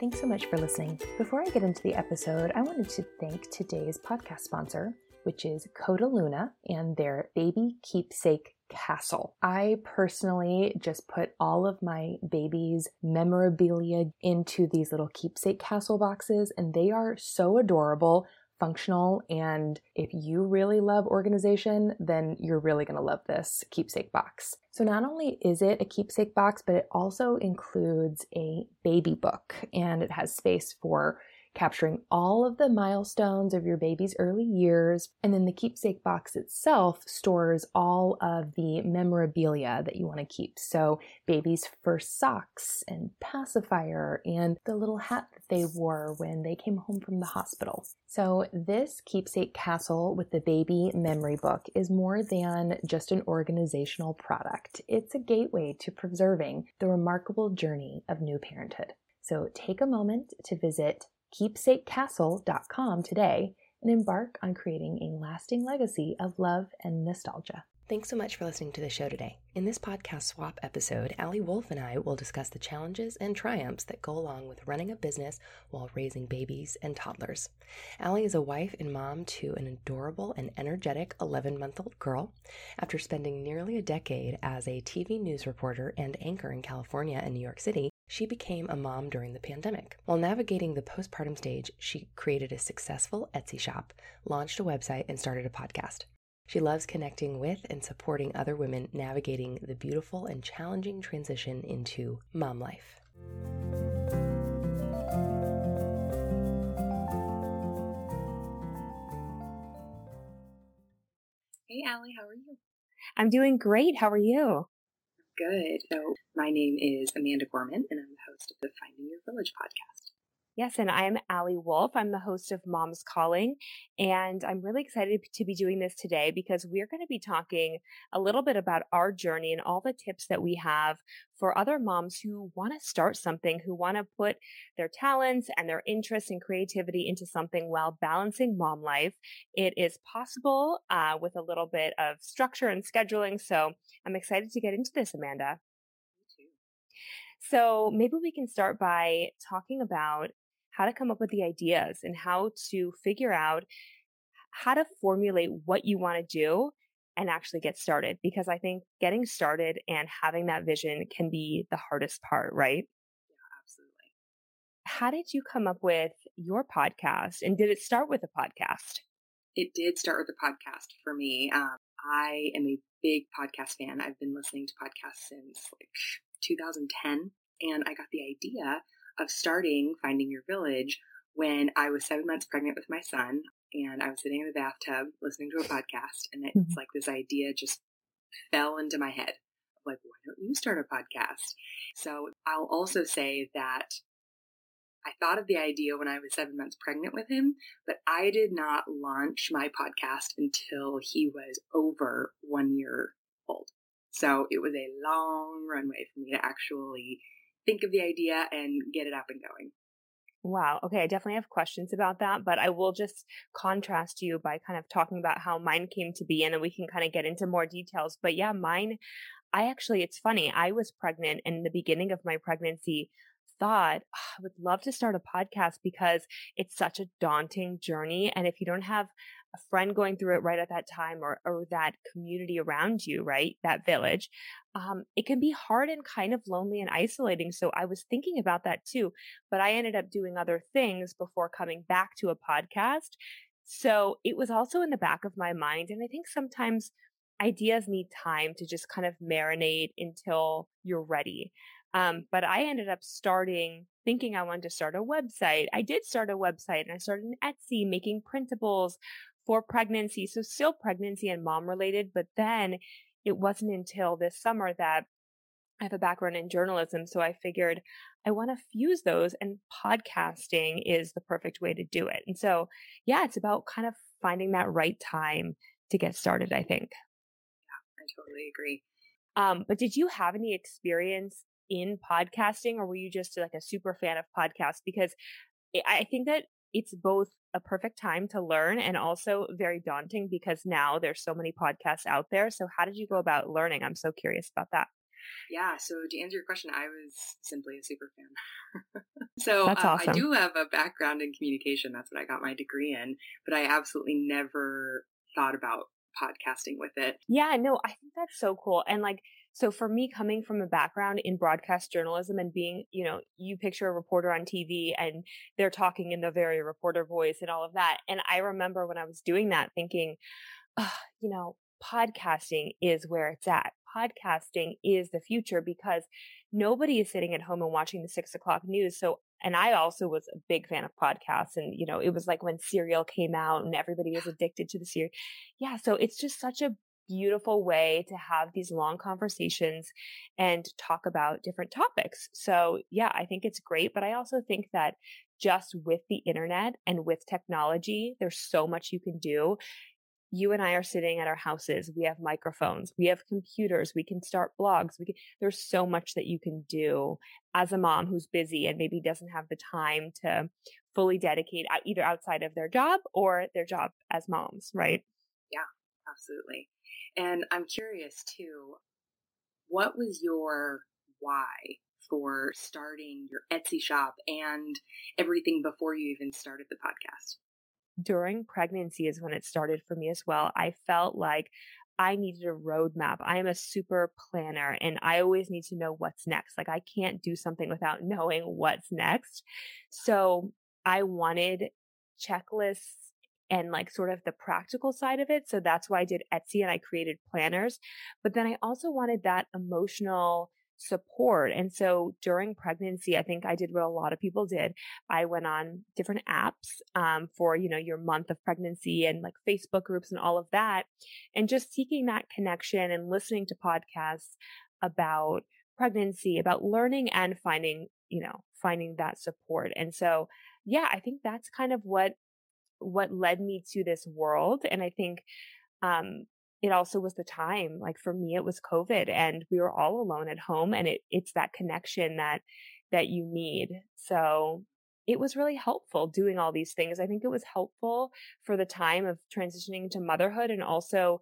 Thanks so much for listening. Before I get into the episode, I wanted to thank today's podcast sponsor, which is Coda Luna and their baby keepsake castle. I personally just put all of my baby's memorabilia into these little keepsake castle boxes, and they are so adorable functional. And if you really love organization, then you're really going to love this keepsake box. So, not only is it a keepsake box, but it also includes a baby book and it has space for capturing all of the milestones of your baby's early years. And then the keepsake box itself stores all of the memorabilia that you want to keep. So, baby's first socks and pacifier and the little hat that they wore when they came home from the hospital. So, this keepsake castle with the baby memory book is more than just an organizational product. It's a gateway to preserving the remarkable journey of new parenthood. So take a moment to visit keepsakecastle.com today and embark on creating a lasting legacy of love and nostalgia. Thanks so much for listening to the show today. In this podcast swap episode, Allie Wolf and I will discuss the challenges and triumphs that go along with running a business while raising babies and toddlers. Allie is a wife and mom to an adorable and energetic 11 month old girl. After spending nearly a decade as a TV news reporter and anchor in California and New York City, she became a mom during the pandemic. While navigating the postpartum stage, she created a successful Etsy shop, launched a website, and started a podcast. She loves connecting with and supporting other women navigating the beautiful and challenging transition into mom life. Hey, Allie, how are you? I'm doing great. How are you? Good. So, my name is Amanda Gorman, and I'm the host of the Finding Your Village podcast. Yes, and I'm Allie Wolf. I'm the host of Mom's Calling, and I'm really excited to be doing this today because we're going to be talking a little bit about our journey and all the tips that we have for other moms who want to start something, who want to put their talents and their interests and creativity into something while balancing mom life. It is possible uh, with a little bit of structure and scheduling. So I'm excited to get into this, Amanda. So maybe we can start by talking about how to come up with the ideas and how to figure out how to formulate what you want to do and actually get started because I think getting started and having that vision can be the hardest part, right? Yeah, absolutely. How did you come up with your podcast and did it start with a podcast? It did start with a podcast for me. Um, I am a big podcast fan. I've been listening to podcasts since like 2010 and I got the idea of starting Finding Your Village when I was seven months pregnant with my son and I was sitting in the bathtub listening to a podcast and it's mm-hmm. like this idea just fell into my head like why don't you start a podcast so i'll also say that i thought of the idea when i was seven months pregnant with him but i did not launch my podcast until he was over one year old so it was a long runway for me to actually think of the idea and get it up and going. Wow. Okay. I definitely have questions about that, but I will just contrast you by kind of talking about how mine came to be and then we can kind of get into more details. But yeah, mine, I actually, it's funny. I was pregnant in the beginning of my pregnancy, thought oh, I would love to start a podcast because it's such a daunting journey. And if you don't have a friend going through it right at that time or, or that community around you, right? That village, um, it can be hard and kind of lonely and isolating. So I was thinking about that too, but I ended up doing other things before coming back to a podcast. So it was also in the back of my mind. And I think sometimes ideas need time to just kind of marinate until you're ready. Um, but I ended up starting thinking I wanted to start a website. I did start a website and I started an Etsy making printables for pregnancy. So still pregnancy and mom related, but then it wasn't until this summer that I have a background in journalism. So I figured I want to fuse those and podcasting is the perfect way to do it. And so, yeah, it's about kind of finding that right time to get started, I think. Yeah, I totally agree. Um, but did you have any experience in podcasting or were you just like a super fan of podcasts? Because I think that it's both a perfect time to learn and also very daunting because now there's so many podcasts out there. So how did you go about learning? I'm so curious about that. Yeah. So to answer your question, I was simply a super fan. so uh, awesome. I do have a background in communication. That's what I got my degree in, but I absolutely never thought about podcasting with it. Yeah, no, I think that's so cool. And like, so for me, coming from a background in broadcast journalism and being, you know, you picture a reporter on TV and they're talking in the very reporter voice and all of that. And I remember when I was doing that thinking, oh, you know, podcasting is where it's at. Podcasting is the future because nobody is sitting at home and watching the six o'clock news. So, and I also was a big fan of podcasts. And, you know, it was like when Serial came out and everybody was addicted to the series. Yeah. So it's just such a beautiful way to have these long conversations and talk about different topics. So, yeah, I think it's great. But I also think that just with the internet and with technology, there's so much you can do you and I are sitting at our houses. We have microphones. We have computers. We can start blogs. We can, there's so much that you can do as a mom who's busy and maybe doesn't have the time to fully dedicate either outside of their job or their job as moms, right? Yeah, absolutely. And I'm curious too, what was your why for starting your Etsy shop and everything before you even started the podcast? During pregnancy is when it started for me as well. I felt like I needed a roadmap. I am a super planner and I always need to know what's next. Like I can't do something without knowing what's next. So I wanted checklists and like sort of the practical side of it. So that's why I did Etsy and I created planners. But then I also wanted that emotional support. And so during pregnancy, I think I did what a lot of people did. I went on different apps um, for, you know, your month of pregnancy and like Facebook groups and all of that. And just seeking that connection and listening to podcasts about pregnancy, about learning and finding, you know, finding that support. And so, yeah, I think that's kind of what, what led me to this world. And I think, um, it also was the time like for me it was covid and we were all alone at home and it it's that connection that that you need. So it was really helpful doing all these things. I think it was helpful for the time of transitioning to motherhood and also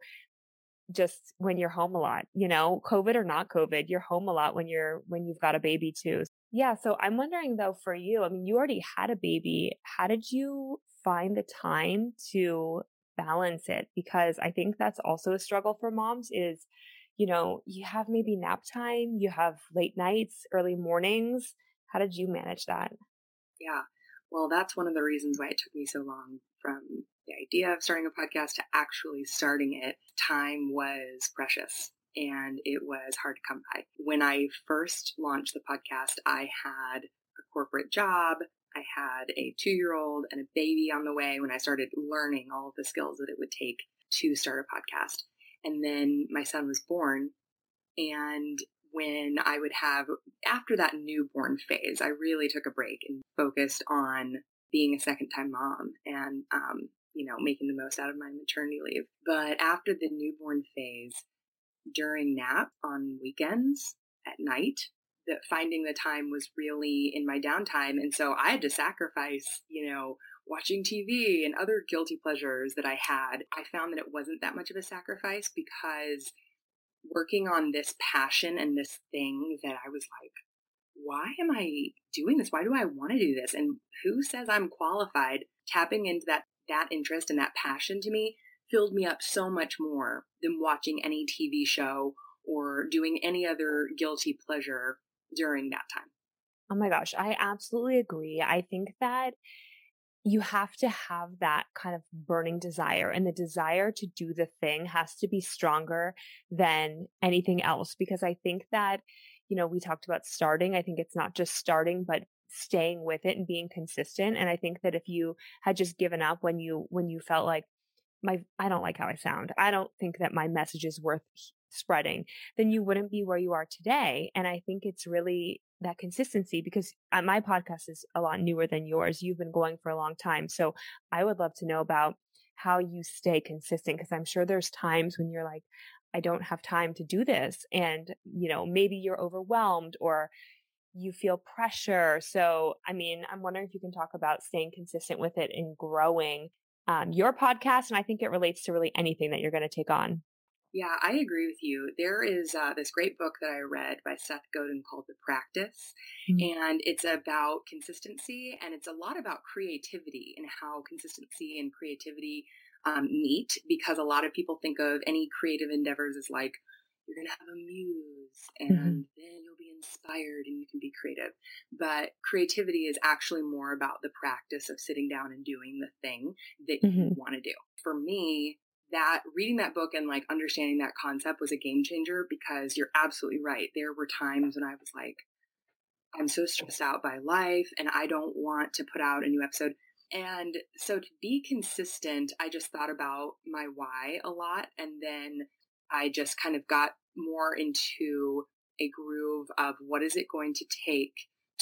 just when you're home a lot you know? Covid or not covid you're home a lot when you're when you've got a baby too. Yeah so i'm wondering though for you i mean you already had a baby. How did you find the time to balance it because I think that's also a struggle for moms is, you know, you have maybe nap time, you have late nights, early mornings. How did you manage that? Yeah. Well, that's one of the reasons why it took me so long from the idea of starting a podcast to actually starting it. Time was precious and it was hard to come by. When I first launched the podcast, I had a corporate job. I had a two year old and a baby on the way when I started learning all of the skills that it would take to start a podcast. And then my son was born. And when I would have, after that newborn phase, I really took a break and focused on being a second time mom and, um, you know, making the most out of my maternity leave. But after the newborn phase, during nap on weekends at night, that finding the time was really in my downtime. And so I had to sacrifice, you know, watching TV and other guilty pleasures that I had. I found that it wasn't that much of a sacrifice because working on this passion and this thing that I was like, why am I doing this? Why do I want to do this? And who says I'm qualified? Tapping into that that interest and that passion to me filled me up so much more than watching any TV show or doing any other guilty pleasure during that time. Oh my gosh, I absolutely agree. I think that you have to have that kind of burning desire and the desire to do the thing has to be stronger than anything else because I think that you know we talked about starting I think it's not just starting but staying with it and being consistent and I think that if you had just given up when you when you felt like my I don't like how I sound I don't think that my message is worth spreading, then you wouldn't be where you are today. And I think it's really that consistency because uh, my podcast is a lot newer than yours. You've been going for a long time. So I would love to know about how you stay consistent because I'm sure there's times when you're like, I don't have time to do this. And, you know, maybe you're overwhelmed or you feel pressure. So, I mean, I'm wondering if you can talk about staying consistent with it and growing um, your podcast. And I think it relates to really anything that you're going to take on. Yeah, I agree with you. There is uh, this great book that I read by Seth Godin called The Practice, mm-hmm. and it's about consistency and it's a lot about creativity and how consistency and creativity um, meet because a lot of people think of any creative endeavors as like you're going to have a muse and mm-hmm. then you'll be inspired and you can be creative. But creativity is actually more about the practice of sitting down and doing the thing that mm-hmm. you want to do. For me, that reading that book and like understanding that concept was a game changer because you're absolutely right. There were times when I was like, I'm so stressed out by life and I don't want to put out a new episode. And so to be consistent, I just thought about my why a lot. And then I just kind of got more into a groove of what is it going to take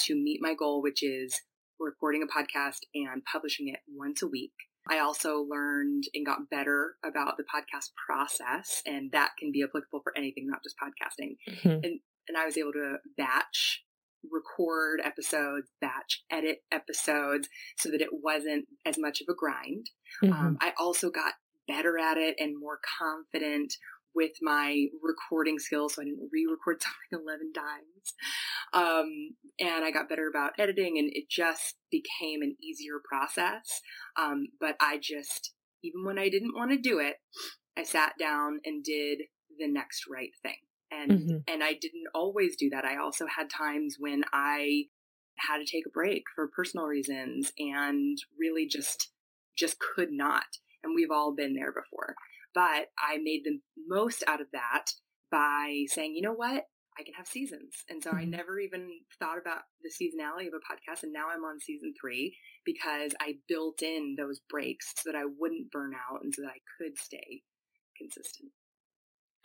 to meet my goal, which is recording a podcast and publishing it once a week. I also learned and got better about the podcast process, and that can be applicable for anything, not just podcasting. Mm-hmm. And and I was able to batch record episodes, batch edit episodes, so that it wasn't as much of a grind. Mm-hmm. Um, I also got better at it and more confident with my recording skills, so I didn't re-record something eleven times. Um, and I got better about editing, and it just became an easier process. Um, but I just, even when I didn't want to do it, I sat down and did the next right thing. And mm-hmm. and I didn't always do that. I also had times when I had to take a break for personal reasons and really just just could not. And we've all been there before. But I made the most out of that by saying, you know what? I can have seasons. And so mm-hmm. I never even thought about the seasonality of a podcast. And now I'm on season three because I built in those breaks so that I wouldn't burn out and so that I could stay consistent.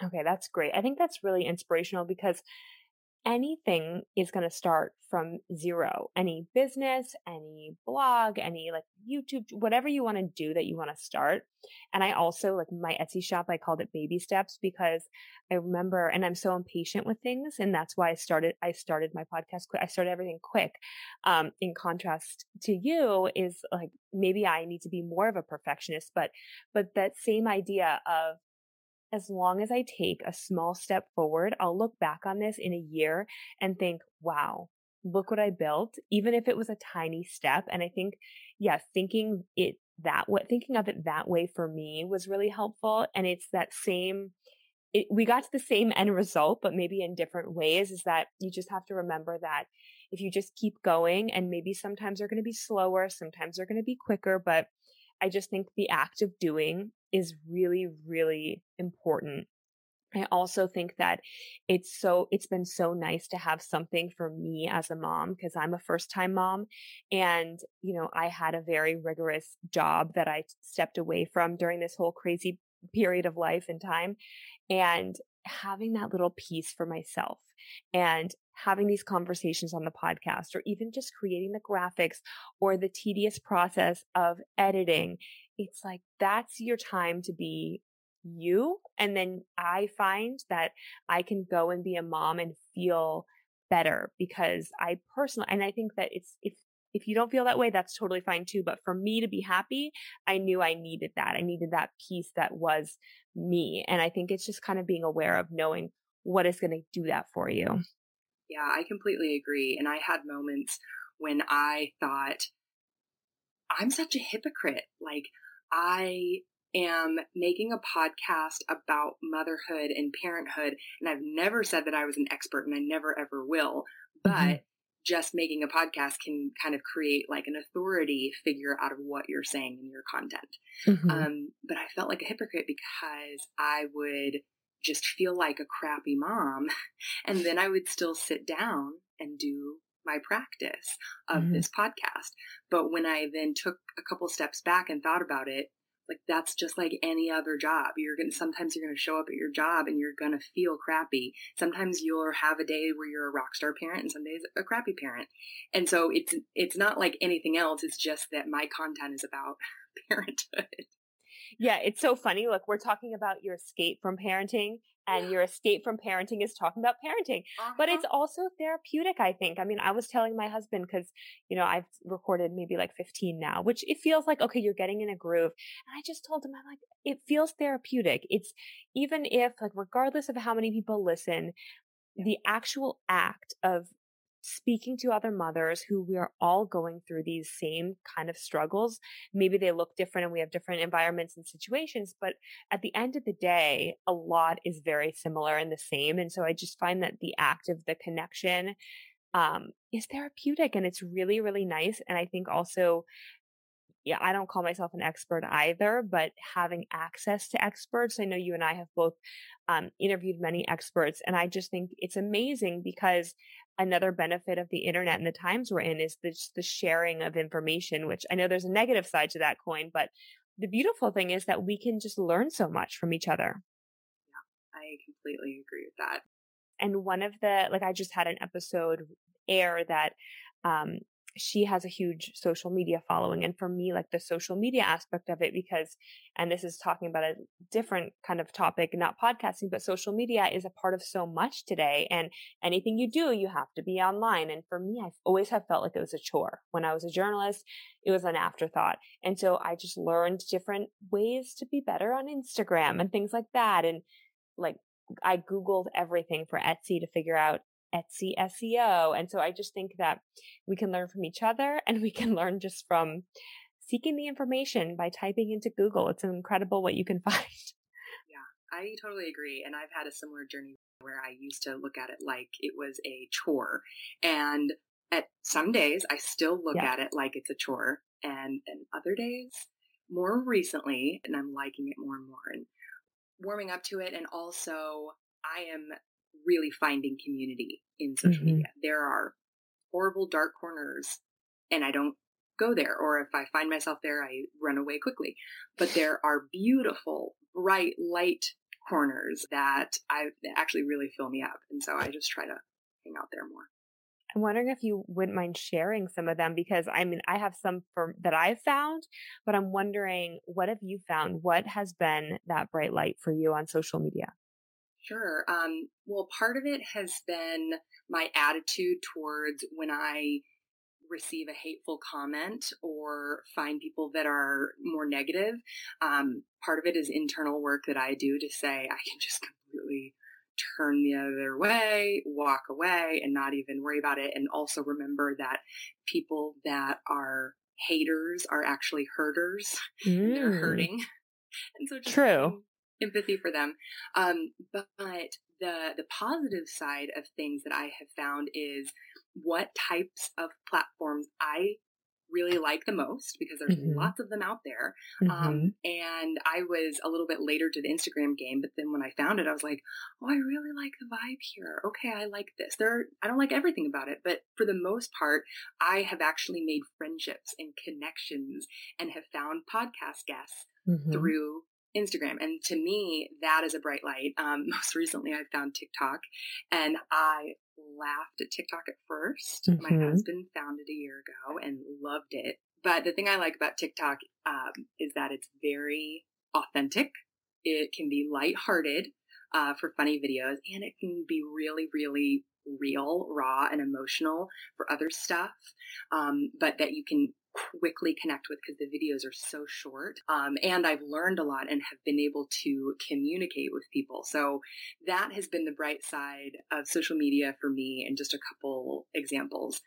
Okay, that's great. I think that's really inspirational because anything is going to start from zero. Any business, any blog, any like YouTube, whatever you want to do that you want to start. And I also like my Etsy shop, I called it baby steps because I remember, and I'm so impatient with things. And that's why I started, I started my podcast quick. I started everything quick. Um, in contrast to you is like, maybe I need to be more of a perfectionist, but, but that same idea of as long as I take a small step forward, I'll look back on this in a year and think, wow, look what I built, even if it was a tiny step. And I think, yeah, thinking it that way, thinking of it that way for me was really helpful. And it's that same, it, we got to the same end result, but maybe in different ways is that you just have to remember that if you just keep going and maybe sometimes they're going to be slower, sometimes they're going to be quicker, but I just think the act of doing is really, really important. I also think that it's so, it's been so nice to have something for me as a mom because I'm a first time mom. And, you know, I had a very rigorous job that I stepped away from during this whole crazy period of life and time. And having that little piece for myself and having these conversations on the podcast or even just creating the graphics or the tedious process of editing it's like that's your time to be you. And then I find that I can go and be a mom and feel better because I personally, and I think that it's, if, if you don't feel that way, that's totally fine too. But for me to be happy, I knew I needed that. I needed that piece that was me. And I think it's just kind of being aware of knowing what is going to do that for you. Yeah, I completely agree. And I had moments when I thought, I'm such a hypocrite. Like, I am making a podcast about motherhood and parenthood. And I've never said that I was an expert and I never ever will, but mm-hmm. just making a podcast can kind of create like an authority figure out of what you're saying in your content. Mm-hmm. Um, but I felt like a hypocrite because I would just feel like a crappy mom. And then I would still sit down and do my practice of mm-hmm. this podcast. But when I then took a couple steps back and thought about it, like that's just like any other job. You're going to sometimes you're going to show up at your job and you're going to feel crappy. Sometimes you'll have a day where you're a rock star parent and some days a crappy parent. And so it's it's not like anything else. It's just that my content is about parenthood. Yeah, it's so funny. Look, we're talking about your escape from parenting and your escape from parenting is talking about parenting. Uh-huh. But it's also therapeutic, I think. I mean, I was telling my husband because, you know, I've recorded maybe like 15 now, which it feels like, okay, you're getting in a groove. And I just told him, I'm like, it feels therapeutic. It's even if, like, regardless of how many people listen, the actual act of speaking to other mothers who we are all going through these same kind of struggles. Maybe they look different and we have different environments and situations, but at the end of the day, a lot is very similar and the same. And so I just find that the act of the connection um, is therapeutic and it's really, really nice. And I think also yeah, I don't call myself an expert either, but having access to experts, I know you and I have both um, interviewed many experts, and I just think it's amazing because another benefit of the internet and the times we're in is this, the sharing of information, which I know there's a negative side to that coin, but the beautiful thing is that we can just learn so much from each other. Yeah, I completely agree with that. And one of the, like, I just had an episode air that um, she has a huge social media following. And for me, like the social media aspect of it, because, and this is talking about a different kind of topic, not podcasting, but social media is a part of so much today. And anything you do, you have to be online. And for me, I've always have felt like it was a chore. When I was a journalist, it was an afterthought. And so I just learned different ways to be better on Instagram and things like that. And like, I Googled everything for Etsy to figure out Etsy SEO. And so I just think that we can learn from each other and we can learn just from seeking the information by typing into Google. It's incredible what you can find. Yeah, I totally agree. And I've had a similar journey where I used to look at it like it was a chore. And at some days, I still look yeah. at it like it's a chore. And, and other days, more recently, and I'm liking it more and more and warming up to it. And also, I am really finding community in social mm-hmm. media. There are horrible dark corners and I don't go there. Or if I find myself there, I run away quickly. But there are beautiful, bright, light corners that I that actually really fill me up. And so I just try to hang out there more. I'm wondering if you wouldn't mind sharing some of them because I mean I have some for, that I've found, but I'm wondering what have you found? What has been that bright light for you on social media? Sure. Um, well, part of it has been my attitude towards when I receive a hateful comment or find people that are more negative. Um, part of it is internal work that I do to say I can just completely turn the other way, walk away, and not even worry about it. And also remember that people that are haters are actually hurters. Mm. They're hurting. And so True empathy for them. Um, but the the positive side of things that I have found is what types of platforms I really like the most because there's mm-hmm. lots of them out there. Um, mm-hmm. Um, and I was a little bit later to the Instagram game, but then when I found it, I was like, oh, I really like the vibe here. Okay, I like this. There, I don't like everything about it, but for the most part, I have actually made friendships and connections and have found podcast guests mm-hmm. through Instagram. And to me, that is a bright light. Um, most recently, I found TikTok and I laughed at TikTok at 1st mm-hmm. My husband found it a year ago and loved it. But the thing I like about TikTok um, is that it's very authentic. It can be lighthearted uh, for funny videos, and it can be really, really real, raw, and emotional for other stuff. Um, but that you can quickly connect with because the videos are so short. Um, and I've learned a lot and have been able to communicate with people. So that has been the bright side of social media for me and just a couple examples.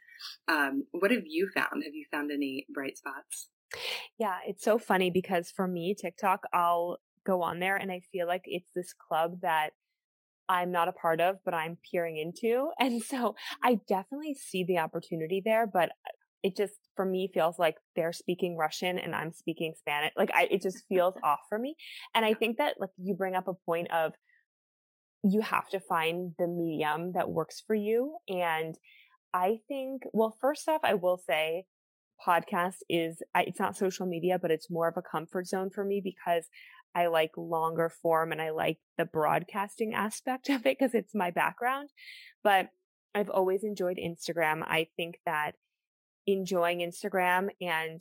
Um, what have you found? Have you found any bright spots? Yeah, it's so funny because for me, TikTok, I'll go on there and I feel like it's this club that I'm not a part of, but I'm peering into. And so I definitely see the opportunity there, but it just for me feels like they're speaking Russian and I'm speaking Spanish. Like I, it just feels off for me. And I think that like you bring up a point of you have to find the medium that works for you. And I think, well, first off, I will say podcast is, it's not social media, but it's more of a comfort zone for me because I like longer form and I like the broadcasting aspect of it because it's my background. But I've always enjoyed Instagram. I think that enjoying Instagram and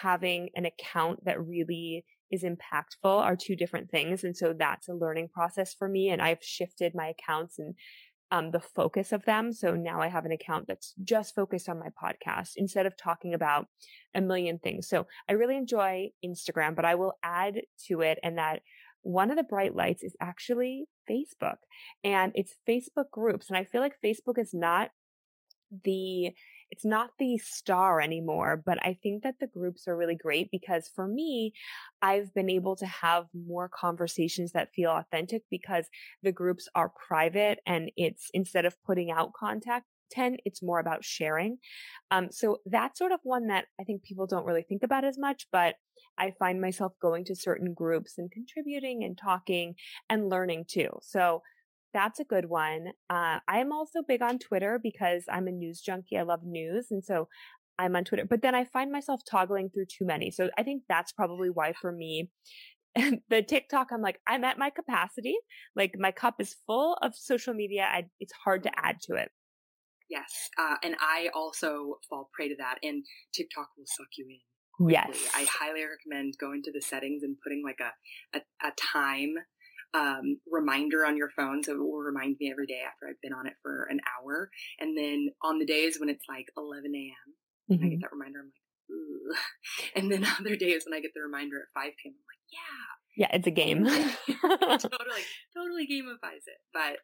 having an account that really is impactful are two different things. And so that's a learning process for me. And I've shifted my accounts and um, the focus of them. So now I have an account that's just focused on my podcast instead of talking about a million things. So I really enjoy Instagram, but I will add to it and that one of the bright lights is actually Facebook and it's Facebook groups. And I feel like Facebook is not the it's not the star anymore, but I think that the groups are really great because for me, I've been able to have more conversations that feel authentic because the groups are private and it's instead of putting out contact, 10 it's more about sharing. Um, so that's sort of one that i think people don't really think about as much but i find myself going to certain groups and contributing and talking and learning too. So that's a good one. Uh, I'm also big on Twitter because I'm a news junkie. I love news. And so I'm on Twitter, but then I find myself toggling through too many. So I think that's probably why for me, the TikTok, I'm like, I'm at my capacity. Like my cup is full of social media. I, it's hard to add to it. Yes. Uh, and I also fall prey to that. And TikTok will suck you in. Quickly. Yes. I highly recommend going to the settings and putting like a, a, a time um, reminder on your phone. So it will remind me every day after I've been on it for an hour. And then on the days when it's like 11 a.m., mm-hmm. I get that reminder. I'm like. And then other days when I get the reminder at 5 p.m., I'm like, yeah. Yeah, it's a game. totally, totally gamifies it. But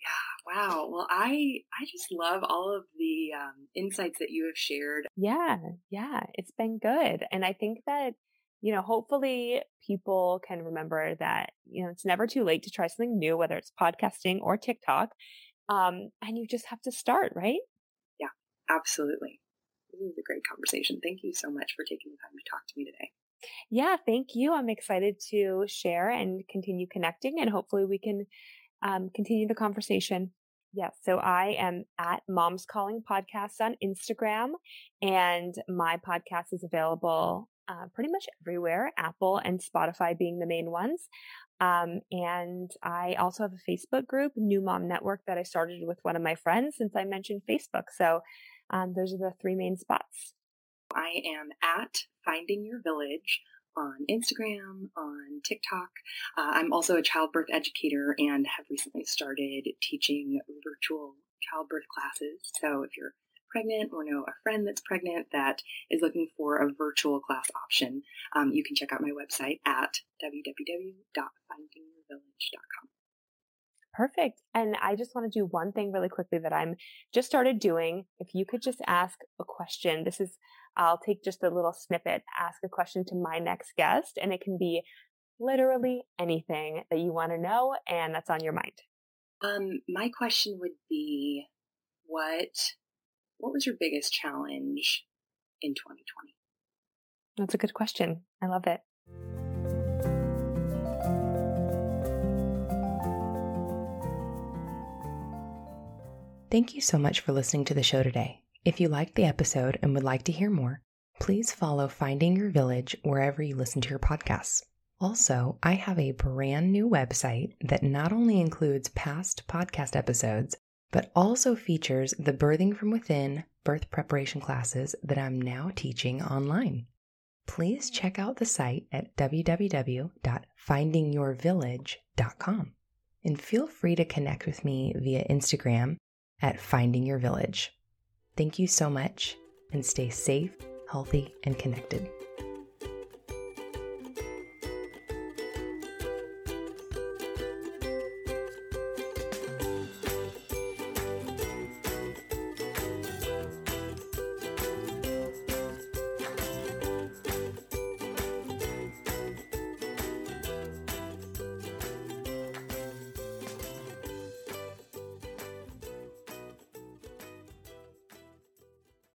yeah, wow. Well, I I just love all of the um, insights that you have shared. Yeah, yeah, it's been good, and I think that you know, hopefully people can remember that, you know, it's never too late to try something new, whether it's podcasting or TikTok. Um, and you just have to start, right? Yeah, absolutely. This is a great conversation. Thank you so much for taking the time to talk to me today. Yeah, thank you. I'm excited to share and continue connecting, and hopefully we can um, continue the conversation. Yes. So I am at Moms Calling Podcast on Instagram, and my podcast is available uh, pretty much everywhere, Apple and Spotify being the main ones. Um, and I also have a Facebook group, New Mom Network, that I started with one of my friends since I mentioned Facebook. So um, those are the three main spots. I am at Finding Your Village on Instagram, on TikTok. Uh, I'm also a childbirth educator and have recently started teaching virtual childbirth classes. So if you're pregnant or know a friend that's pregnant that is looking for a virtual class option, um, you can check out my website at www.findingyourvillage.com. Perfect. And I just want to do one thing really quickly that I'm just started doing. If you could just ask a question, this is, I'll take just a little snippet, ask a question to my next guest, and it can be literally anything that you want to know and that's on your mind. Um, my question would be what what was your biggest challenge in 2020? That's a good question. I love it. Thank you so much for listening to the show today. If you liked the episode and would like to hear more, please follow Finding Your Village wherever you listen to your podcasts. Also, I have a brand new website that not only includes past podcast episodes, but also features the Birthing from Within birth preparation classes that I'm now teaching online. Please check out the site at www.findingyourvillage.com and feel free to connect with me via Instagram at Finding Your Village. Thank you so much and stay safe, healthy, and connected.